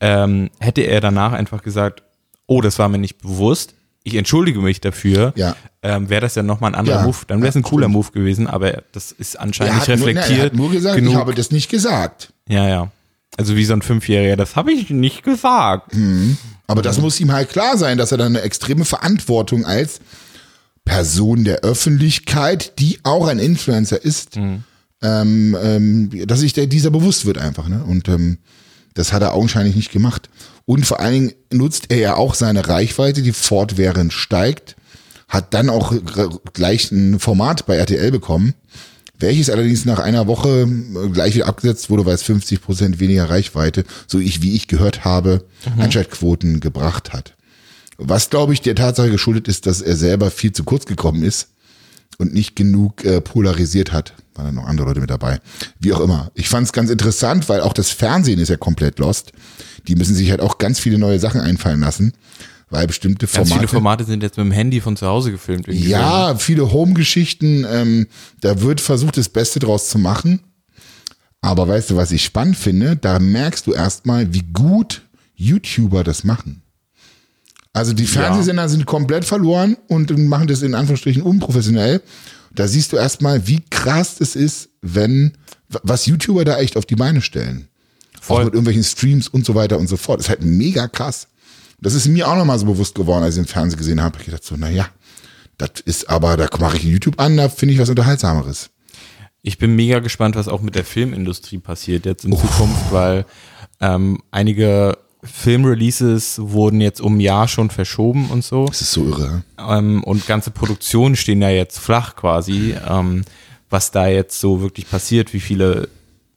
Ähm, hätte er danach einfach gesagt, oh, das war mir nicht bewusst, ich entschuldige mich dafür, Ja. ähm, wäre das ja nochmal ein anderer Ja, Move. Dann wäre es ja, ein cooler Move gewesen, aber das ist anscheinend nicht hat, nur, na, reflektiert. er hat nur gesagt, genug. ich habe das nicht gesagt. ja, ja. Also wie so ein Fünfjähriger, das habe ich nicht gesagt. Aber das muss ihm halt klar sein, dass er dann eine extreme Verantwortung als Person der Öffentlichkeit, die auch ein Influencer ist, ähm, ähm, dass sich der, dieser bewusst wird einfach. Ne? Und ähm, das hat er augenscheinlich nicht gemacht. Und vor allen Dingen nutzt er ja auch seine Reichweite, die fortwährend steigt, hat dann auch gleich ein Format bei RTL bekommen, welches allerdings nach einer Woche äh, gleich wieder abgesetzt wurde, weil es 50 Prozent weniger Reichweite, so ich, wie ich gehört habe, Einschaltquoten gebracht hat. Was, glaube ich, der Tatsache geschuldet ist, dass er selber viel zu kurz gekommen ist und nicht genug äh, polarisiert hat. Waren noch andere Leute mit dabei. Wie auch immer. Ich fand es ganz interessant, weil auch das Fernsehen ist ja komplett lost. Die müssen sich halt auch ganz viele neue Sachen einfallen lassen, weil bestimmte Ganz Formate. viele Formate sind jetzt mit dem Handy von zu Hause gefilmt. Ja, viele Home-Geschichten. Ähm, da wird versucht, das Beste draus zu machen. Aber weißt du, was ich spannend finde? Da merkst du erstmal, wie gut YouTuber das machen. Also die Fernsehsender sind komplett verloren und machen das in Anführungsstrichen unprofessionell. Da siehst du erstmal, wie krass es ist, wenn, was YouTuber da echt auf die Beine stellen. Voll. Auch mit irgendwelchen Streams und so weiter und so fort. Das ist halt mega krass. Das ist mir auch nochmal so bewusst geworden, als ich im Fernsehen gesehen habe. Ich gedacht so, naja, das ist aber, da mache ich YouTube an, da finde ich was Unterhaltsameres. Ich bin mega gespannt, was auch mit der Filmindustrie passiert jetzt in Zukunft, weil ähm, einige Filmreleases wurden jetzt um ein Jahr schon verschoben und so. Das ist so irre. Ähm, und ganze Produktionen stehen ja jetzt flach quasi. Ähm, was da jetzt so wirklich passiert, wie viele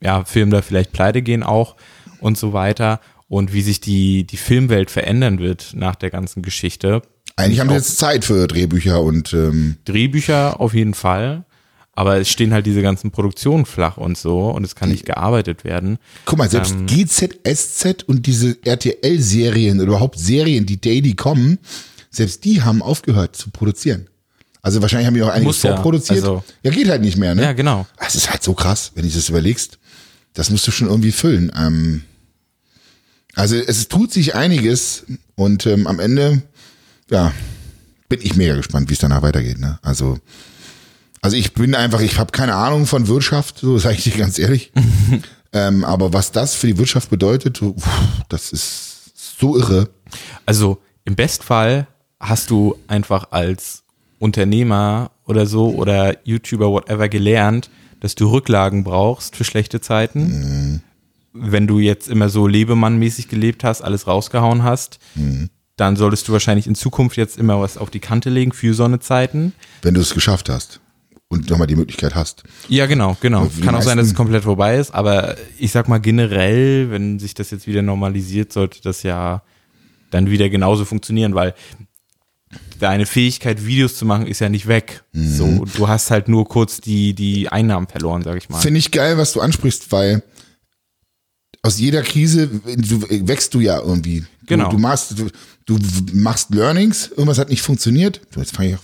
ja, Filme da vielleicht pleite gehen auch und so weiter. Und wie sich die, die Filmwelt verändern wird nach der ganzen Geschichte. Eigentlich haben wir jetzt Zeit für Drehbücher und ähm, Drehbücher auf jeden Fall. Aber es stehen halt diese ganzen Produktionen flach und so und es kann nicht gearbeitet werden. guck mal, selbst Ähm. GZSZ und diese RTL-Serien oder überhaupt Serien, die daily kommen, selbst die haben aufgehört zu produzieren. Also wahrscheinlich haben die auch einiges Muss ja, vorproduziert. also- ja, geht halt nicht mehr, ne? Ja, genau. Es ist halt so krass, wenn du das überlegst. Das musst du schon irgendwie füllen. Ähm, also es tut sich einiges und ähm, am Ende, ja, bin ich mega gespannt, wie es danach weitergeht. Ne? Also, also ich bin einfach, ich habe keine Ahnung von Wirtschaft, so sage ich dir ganz ehrlich. ähm, aber was das für die Wirtschaft bedeutet, pff, das ist so irre. Also im Bestfall hast du einfach als Unternehmer oder so oder YouTuber, whatever, gelernt, dass du Rücklagen brauchst für schlechte Zeiten. Wenn du jetzt immer so Lebemann-mäßig gelebt hast, alles rausgehauen hast, dann solltest du wahrscheinlich in Zukunft jetzt immer was auf die Kante legen für so eine Zeiten. Wenn du es geschafft hast und nochmal die Möglichkeit hast. Ja, genau, genau. Kann auch sein, dass es meisten- komplett vorbei ist, aber ich sag mal generell, wenn sich das jetzt wieder normalisiert, sollte das ja dann wieder genauso funktionieren, weil deine Fähigkeit, Videos zu machen, ist ja nicht weg. Mhm. So, du hast halt nur kurz die, die Einnahmen verloren, sag ich mal. Finde ich geil, was du ansprichst, weil aus jeder Krise du, wächst du ja irgendwie. Du, Genau. Du machst, du, du machst Learnings, irgendwas hat nicht funktioniert. Jetzt fange ich auf.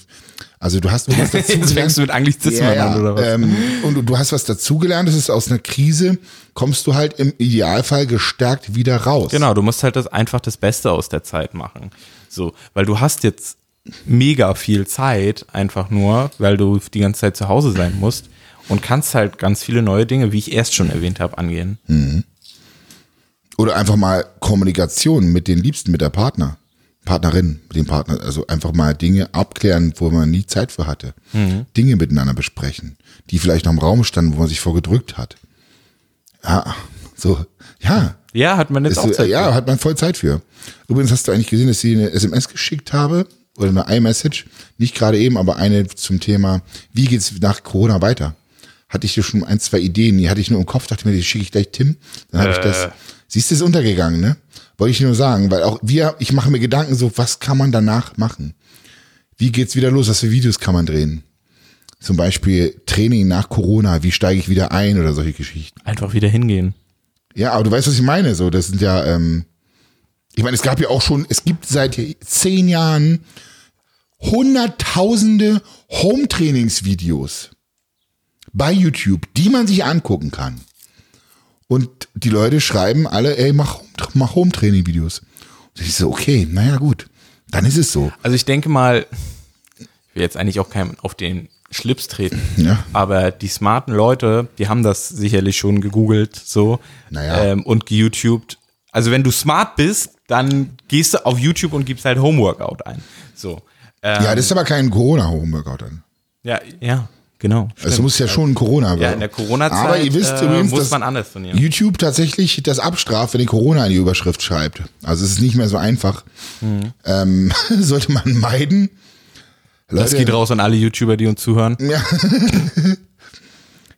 Also du hast was dazu Jetzt fängst du mit Anglizismen ja, an, oder was? Ähm, und du, du hast was dazugelernt, das ist aus einer Krise, kommst du halt im Idealfall gestärkt wieder raus. Genau, du musst halt das einfach das Beste aus der Zeit machen. So, weil du hast jetzt mega viel Zeit, einfach nur, weil du die ganze Zeit zu Hause sein musst und kannst halt ganz viele neue Dinge, wie ich erst schon erwähnt habe, angehen. Oder einfach mal Kommunikation mit den Liebsten, mit der Partner, Partnerin, mit dem Partner. Also einfach mal Dinge abklären, wo man nie Zeit für hatte. Dinge miteinander besprechen, die vielleicht noch im Raum standen, wo man sich vorgedrückt hat. Ja, so, ja. Ja, hat man jetzt Ist, auch Zeit. ja, für. hat man voll Zeit für. Übrigens hast du eigentlich gesehen, dass ich eine SMS geschickt habe oder eine iMessage, nicht gerade eben, aber eine zum Thema, wie geht's nach Corona weiter? Hatte ich dir schon ein, zwei Ideen, die hatte ich nur im Kopf, dachte mir, die schicke ich gleich Tim. Dann habe ich das, siehst du, ist untergegangen, ne? Wollte ich nur sagen, weil auch wir, ich mache mir Gedanken so, was kann man danach machen? Wie geht's wieder los? Was für Videos kann man drehen? Zum Beispiel Training nach Corona, wie steige ich wieder ein oder solche Geschichten. Einfach wieder hingehen. Ja, aber du weißt, was ich meine. So, das sind ja, ähm, ich meine, es gab ja auch schon, es gibt seit zehn Jahren hunderttausende Home-Trainingsvideos bei YouTube, die man sich angucken kann. Und die Leute schreiben alle, ey, mach, mach Home-Training-Videos. Und ich so, okay, naja, gut. Dann ist es so. Also ich denke mal, ich will jetzt eigentlich auch keinem auf den Schlips treten, Ja. aber die smarten Leute, die haben das sicherlich schon gegoogelt so Naja. ähm, und geYouTubed. Also wenn du smart bist, dann gehst du auf YouTube und gibst halt Homeworkout ein. So. Ähm, Ja, das ist aber kein Corona-Homeworkout dann. ja, ja, genau. Also es muss ja schon ein Corona Ja, in der Corona-Zeit Aber ihr wisst äh, übrigens, muss man anders trainieren. YouTube tatsächlich das abstraft, wenn ihr Corona in die Überschrift schreibt. Also es ist nicht mehr so einfach. Mhm. Ähm, sollte man meiden. Das Leute, geht raus an alle YouTuber, die uns zuhören.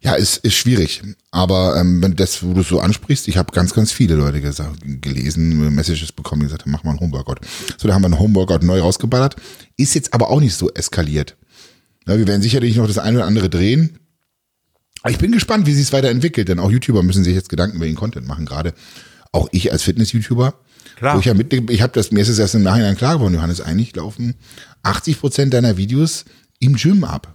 Ja, ist, ist schwierig. Aber ähm, wenn das, wo du es so ansprichst, ich habe ganz, ganz viele Leute gesagt, gelesen, Messages bekommen, die gesagt haben, mach mal einen Homeworkout. So, da haben wir einen Homeworkout neu rausgeballert. Ist jetzt aber auch nicht so eskaliert. Ja, wir werden sicherlich noch das eine oder andere drehen. Aber ich bin gespannt, wie sich es weiterentwickelt, denn auch YouTuber müssen sich jetzt Gedanken über ihren Content machen, gerade auch ich als Fitness-YouTuber. Klar. Wo ich ja mit, ich habe das, mir ist es erst im Nachhinein klar geworden, Johannes, eigentlich laufen 80 Prozent deiner Videos im Gym ab.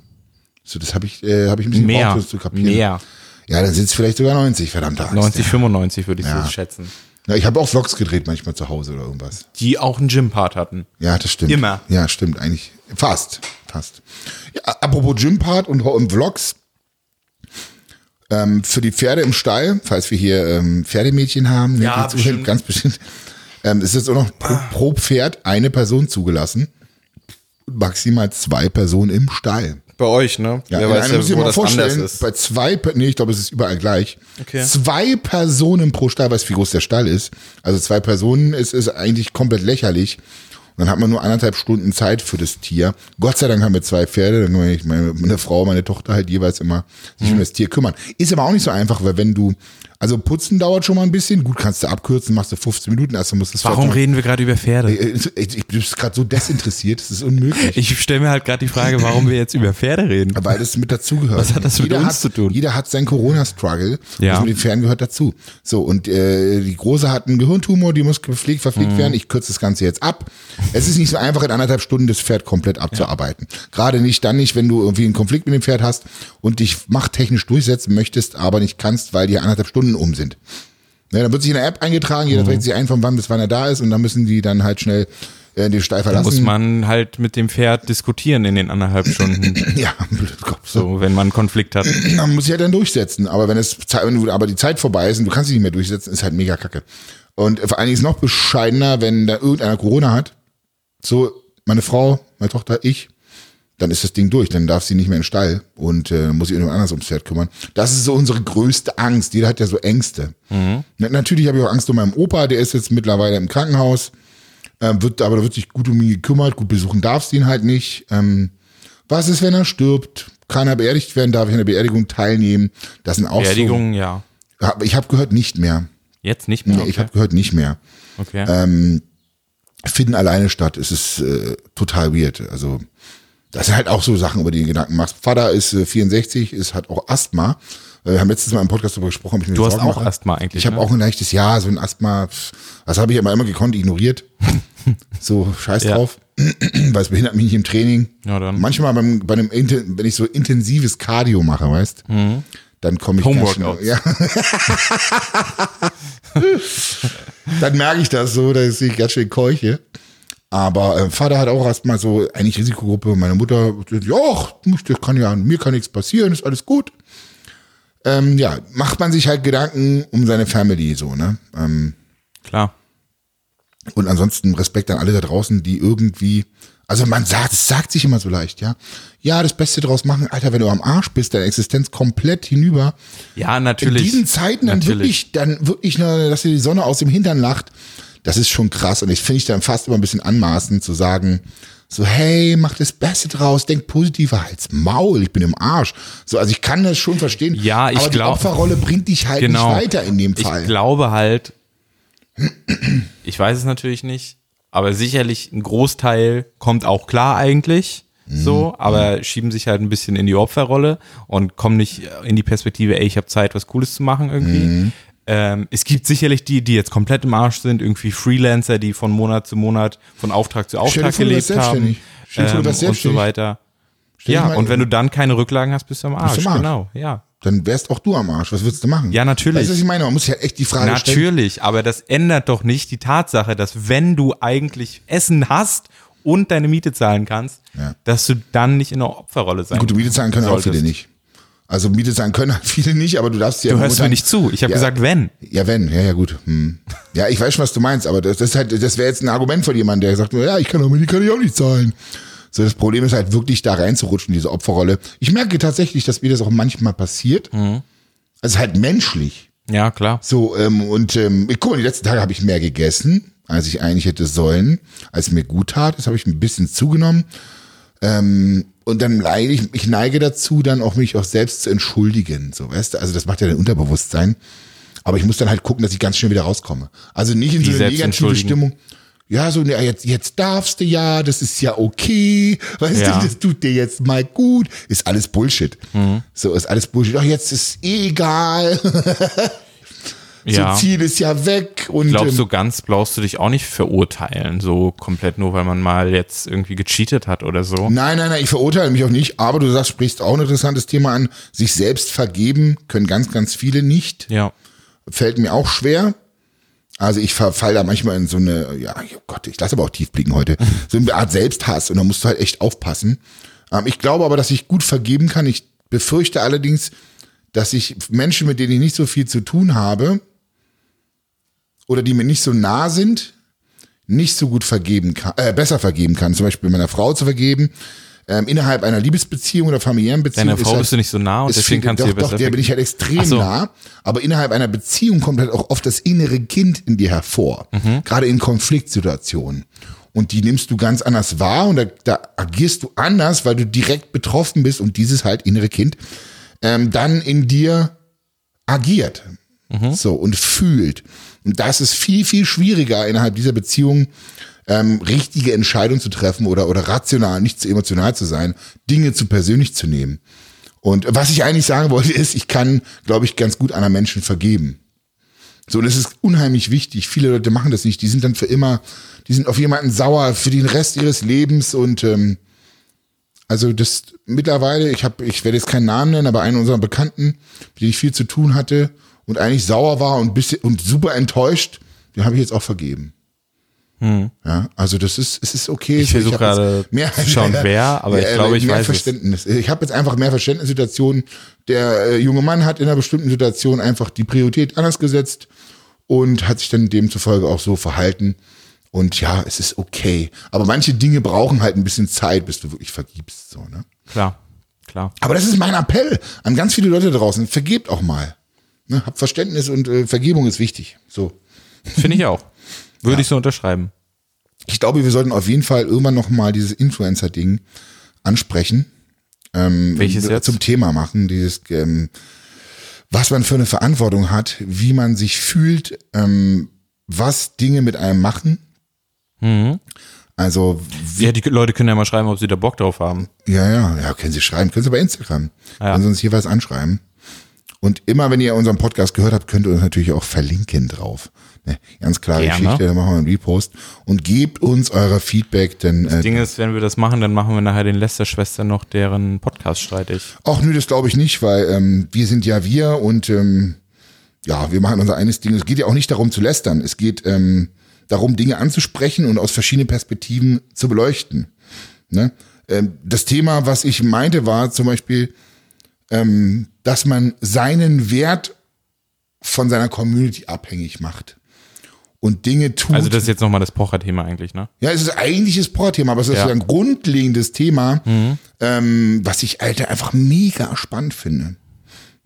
So, das habe ich, äh, habe ich ein bisschen Mehr, gebraucht, zu kapieren. mehr. Ja, dann sind es vielleicht sogar 90, verdammter Axt. 90, 95 würde ich Ja. so schätzen. Ja, ich habe auch Vlogs gedreht manchmal zu Hause oder irgendwas. Die auch einen Gym-Part hatten. Ja, das stimmt. Immer. Ja, stimmt, eigentlich. Fast. Fast. Ja, apropos Gympart und, und Vlogs. Ähm, für die Pferde im Stall, falls wir hier ähm, Pferdemädchen haben, ne, Ja, bestimmt. ganz bestimmt, ähm, ist jetzt auch noch pro, pro Pferd eine Person zugelassen. Maximal zwei Personen im Stall. Bei euch, ne? Ja, Wer weiß ja, muss ich mal vorstellen, ist. bei zwei, nee, ich glaube, es ist überall gleich. Okay. Zwei Personen pro Stall, weißt du, wie groß der Stall ist? Also zwei Personen ist, ist eigentlich komplett lächerlich. Dann hat man nur anderthalb Stunden Zeit für das Tier. Gott sei Dank haben wir zwei Pferde, dann kann ich meine, meine Frau, meine Tochter halt jeweils immer sich Mhm. um das Tier kümmern. Ist aber auch nicht so einfach, weil wenn du, also putzen dauert schon mal ein bisschen, gut kannst du abkürzen, machst du 15 Minuten, erst musst du das Warum reden wir gerade über Pferde? Äh, Ich, ich bin gerade so desinteressiert, das ist unmöglich. Ich stelle mir halt gerade die Frage, warum wir jetzt über Pferde reden. Weil das mit dazugehört. Was hat das mit jeder uns hat, zu tun? Jeder hat seinen Corona-Struggle. Ja. Das mit den Pferden gehört dazu. So, und äh, die Große hat einen Gehirntumor, die muss gepflegt, Mhm. verpflegt werden. Ich kürze das Ganze jetzt ab. Es ist nicht so einfach, in anderthalb Stunden das Pferd komplett abzuarbeiten. Gerade nicht dann nicht, wenn du irgendwie einen Konflikt mit dem Pferd hast und dich machttechnisch durchsetzen möchtest, aber nicht kannst, weil die anderthalb Stunden um sind. Ja, dann wird sich in der App eingetragen, Mhm. jeder trägt sich ein, von wann bis wann er da ist und dann müssen die dann halt schnell äh, den Stall Da verlassen. muss man halt mit dem Pferd diskutieren in den anderthalb Stunden. ja, Kopf. So. Wenn man einen Konflikt hat. Man muss sich halt dann durchsetzen. Aber wenn es wenn du, aber die Zeit vorbei ist und du kannst dich nicht mehr durchsetzen, ist halt mega kacke. Und vor allen Dingen ist es noch bescheidener, wenn da irgendeiner Corona hat. So, meine Frau, meine Tochter, ich, dann ist das Ding durch. Dann darf sie nicht mehr in den Stall und äh, muss sich irgendjemand anders ums Pferd kümmern. Das ist so unsere größte Angst. Jeder hat ja so Ängste. Na, natürlich habe ich auch Angst um meinen Opa, der ist jetzt mittlerweile im Krankenhaus. Ähm, wird, aber da wird sich gut um ihn gekümmert, gut besuchen darf sie ihn halt nicht. Ähm, was ist, wenn er stirbt? Kann er beerdigt werden? Darf ich an der Beerdigung teilnehmen? Das sind auch Beerdigung, ja. so. Hab- Ich habe gehört, nicht mehr. Jetzt nicht mehr. Nee, Ich habe gehört, nicht mehr. okay. Ähm, finden alleine statt. Es ist äh, total weird. Also das sind halt auch so Sachen, über die du Gedanken machst. Vater ist äh, 64, ist hat auch Asthma. Äh, Wir haben letztes Mal im Podcast darüber gesprochen. Ich mir Du hast Sorgen auch mache. Asthma eigentlich, Ich habe ne? auch ein leichtes Ja, so ein Asthma. Das habe ich aber immer gekonnt ignoriert. so scheiß Ja. drauf, weil es behindert mich nicht im Training. Ja, dann. Manchmal beim, bei einem, wenn ich so intensives Cardio mache, weißt, dann komme ich ganz Homeworkouts. schnell. Ja. dann merke ich das so, dass ich ganz schön keuche. Aber äh, Vater hat auch erstmal so eigentlich Risikogruppe. Meine Mutter, ja, das kann ja, mir kann nichts passieren, ist alles gut. Ähm, ja, macht man sich halt Gedanken um seine Family so, ne? Ähm, Klar. und ansonsten Respekt an alle da draußen, die irgendwie, also man sagt, es sagt sich immer so leicht, ja. Ja, das Beste draus machen, Alter, wenn du am Arsch bist, deine Existenz komplett hinüber. Ja, In natürlich. diesen Zeiten dann Natürlich. wirklich, dann wirklich, dass dir die Sonne aus dem Hintern lacht, das ist schon krass. Und ich finde ich dann fast immer ein bisschen anmaßend zu sagen, so, hey, mach das Beste draus, denk positiver als Maul, ich bin im Arsch. So, also ich kann das schon verstehen. Ja, ich aber die glaub- Opferrolle bringt dich halt Genau. nicht weiter in dem Fall. Ich glaube halt, ich weiß es natürlich nicht, aber sicherlich ein Großteil kommt auch klar eigentlich. Mhm. So, aber schieben sich halt ein bisschen in die Opferrolle und kommen nicht in die Perspektive, ey, ich habe Zeit, was Cooles zu machen irgendwie. Mhm. Ähm, es gibt sicherlich die, die jetzt komplett im Arsch sind, irgendwie Freelancer, die von Monat zu Monat, von Auftrag zu Stell Auftrag vor, wärst gelebt haben. Stell ähm, und so weiter. dir Ja, und wenn du dann keine Rücklagen hast, bist du am Arsch. du am Arsch. Genau, ja. dann wärst auch du am Arsch. Was würdest du machen? Ja, natürlich. Weißt du, was ich meine? Man muss halt echt die Frage stellen. Natürlich, aber das ändert doch nicht die Tatsache, dass wenn du eigentlich Essen hast und deine Miete zahlen kannst, Ja. dass du dann nicht in der Opferrolle sein Gut, Miete zahlen können auch solltest. viele nicht. Also Miete zahlen können halt viele nicht, aber du darfst ja Du hörst mir nicht zu. Ich habe Ja. gesagt, wenn. Ja, wenn, ja, ja, gut. Hm. Ja, ich weiß schon, was du meinst, aber das, das ist halt, das wäre jetzt ein Argument von jemandem, der sagt, ja, ich kann aber die kann ich auch nicht zahlen. So, das Problem ist halt wirklich da reinzurutschen, diese Opferrolle. Ich merke tatsächlich, dass mir das auch manchmal passiert. Mhm. Es ist halt menschlich. Ja, klar. So, ähm, und ähm, ich, guck mal, die letzten Tage habe ich mehr gegessen, als ich eigentlich hätte sollen, als mir gut tat. Das habe ich ein bisschen zugenommen. Ähm, und dann leide ich, ich neige dazu, dann auch mich auch selbst zu entschuldigen. So, weißt du, also das macht ja dein Unterbewusstsein. Aber ich muss dann halt gucken, dass ich ganz schnell wieder rauskomme. Also nicht in Wie so eine negative? Stimmung. Ja, so, ne, jetzt, jetzt darfst du ja, das ist ja okay, weißt Ja. du, das tut dir jetzt mal gut. Ist alles Bullshit. Mhm. So, ist alles Bullshit. Ach, jetzt ist eh egal. Ja. So Ziel ist ja weg und Ich glaube, ähm, so ganz brauchst du dich auch nicht verurteilen, so komplett nur, weil man mal jetzt irgendwie gecheatet hat oder so. nein, nein, nein, ich verurteile mich auch nicht, aber du sagst, sprichst auch ein interessantes Thema an. Sich selbst vergeben können ganz, ganz viele nicht. Ja. Fällt mir auch schwer. Also ich verfall da manchmal in so eine, ja, oh Gott, ich lasse aber auch tief blicken heute, so eine Art Selbsthass und da musst du halt echt aufpassen. Ähm, ich glaube aber, dass ich gut vergeben kann. Ich befürchte allerdings, dass ich Menschen, mit denen ich nicht so viel zu tun habe oder die mir nicht so nah sind, nicht so gut vergeben kann, äh, besser vergeben kann. Zum Beispiel meiner Frau zu vergeben, ähm, innerhalb einer Liebesbeziehung oder familiären Beziehung. Deiner Frau halt- bist du nicht so nah und deswegen viel- kannst du ihr besser Doch, der bin ich halt extrem so. nah. Aber innerhalb einer Beziehung kommt halt auch oft das innere Kind in dir hervor. Mhm. Gerade in Konfliktsituationen. Und die nimmst du ganz anders wahr und da, da agierst du anders, weil du direkt betroffen bist und dieses halt innere Kind ähm, dann in dir agiert. Mhm. So und fühlt. Und das ist viel, viel schwieriger innerhalb dieser Beziehung ähm, richtige Entscheidungen zu treffen oder, oder rational, nicht zu emotional zu sein, Dinge zu persönlich zu nehmen. Und was ich eigentlich sagen wollte, ist, ich kann, glaube ich, ganz gut anderen Menschen vergeben. So, das ist unheimlich wichtig. Viele Leute machen das nicht. Die sind dann für immer, die sind auf jemanden sauer für den Rest ihres Lebens und ähm, also das mittlerweile, ich habe, ich werde jetzt keinen Namen nennen, aber einen unserer Bekannten, mit dem ich viel zu tun hatte und eigentlich sauer war und bisschen und super enttäuscht, den habe ich jetzt auch vergeben. Ja, also das ist, es ist okay. Hm. Ich versuche gerade mehr- zu schauen, wer, aber ich glaube, ich mehr weiß es. Verständnis. Ich habe jetzt einfach mehr Verständnissituationen. Der äh, junge Mann hat in einer bestimmten Situation einfach die Priorität anders gesetzt und hat sich dann demzufolge auch so verhalten. Und ja, es ist okay. Aber manche Dinge brauchen halt ein bisschen Zeit, bis du wirklich vergibst. So, ne? Klar, klar. Aber das ist mein Appell an ganz viele Leute draußen. Vergebt auch mal. Ne? Habt Verständnis und äh, Vergebung ist wichtig. So. Finde ich auch. Würde ich so unterschreiben. ich glaube, wir sollten auf jeden Fall irgendwann nochmal dieses Influencer-Ding ansprechen. Ähm, Welches jetzt? Zum Thema machen, dieses, ähm, was man für eine Verantwortung hat, wie man sich fühlt, ähm, was Dinge mit einem machen. Mhm. Also, wie, Ja, die Leute können ja mal schreiben, ob sie da Bock drauf haben. ja, ja, ja, können Sie schreiben, können Sie bei Instagram. Ja. Können Sie uns jeweils anschreiben. Und immer, wenn ihr unseren Podcast gehört habt, könnt ihr uns natürlich auch verlinken drauf. Ne, ganz klare Gerne. Geschichte, dann machen wir einen Repost und gebt uns euer Feedback, denn äh, Ding ist, wenn wir das machen, dann machen wir nachher den Lester-Schwestern noch deren Podcast streitig. Ach nö, das glaube ich nicht, weil ähm, wir sind ja wir und ähm, ja, wir machen unser eines Ding. Es geht ja auch nicht darum zu lästern. Es geht ähm, darum, Dinge anzusprechen und aus verschiedenen Perspektiven zu beleuchten. Ne? Ähm, das Thema, was ich meinte, war zum Beispiel, ähm, dass man seinen Wert von seiner Community abhängig macht und Dinge tut. Also das ist jetzt nochmal das Pocher-Thema eigentlich, ne? Ja, es ist eigentlich das Pro-Thema, aber es ist Ja. ein grundlegendes Thema, ähm, was ich, Alter, einfach mega spannend finde.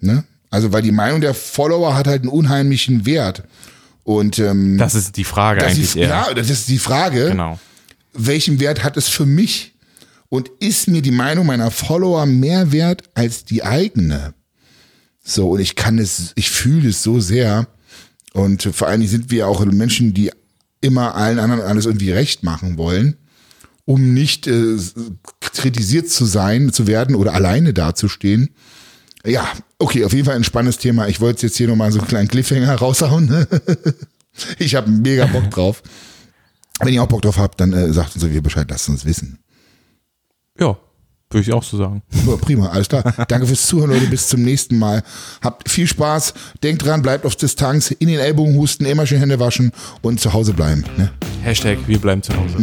Ne? Also, weil die Meinung der Follower hat halt einen unheimlichen Wert. Und ähm, Das ist die Frage eigentlich ist, eher. ja, das ist die Frage, Genau. welchen Wert hat es für mich? Und ist mir die Meinung meiner Follower mehr wert als die eigene? So, und ich kann es, ich fühle es so sehr. Und vor allen Dingen sind wir auch Menschen, die immer allen anderen alles irgendwie recht machen wollen, um nicht äh, kritisiert zu sein, zu werden oder alleine dazustehen. Ja, okay, auf jeden Fall ein spannendes Thema. Ich wollte jetzt hier nochmal so einen kleinen Cliffhanger raushauen. ich habe mega Bock drauf. Wenn ihr auch Bock drauf habt, dann äh, sagt uns irgendwie Bescheid, lasst uns wissen. Ja, würde ich auch so sagen. Ja, prima, alles klar. Danke fürs Zuhören, Leute. Bis zum nächsten Mal. Habt viel Spaß. Denkt dran, bleibt auf Distanz, in den Ellbogen husten, immer schön Hände waschen und zu Hause bleiben. Ne? Hashtag, wir bleiben zu Hause.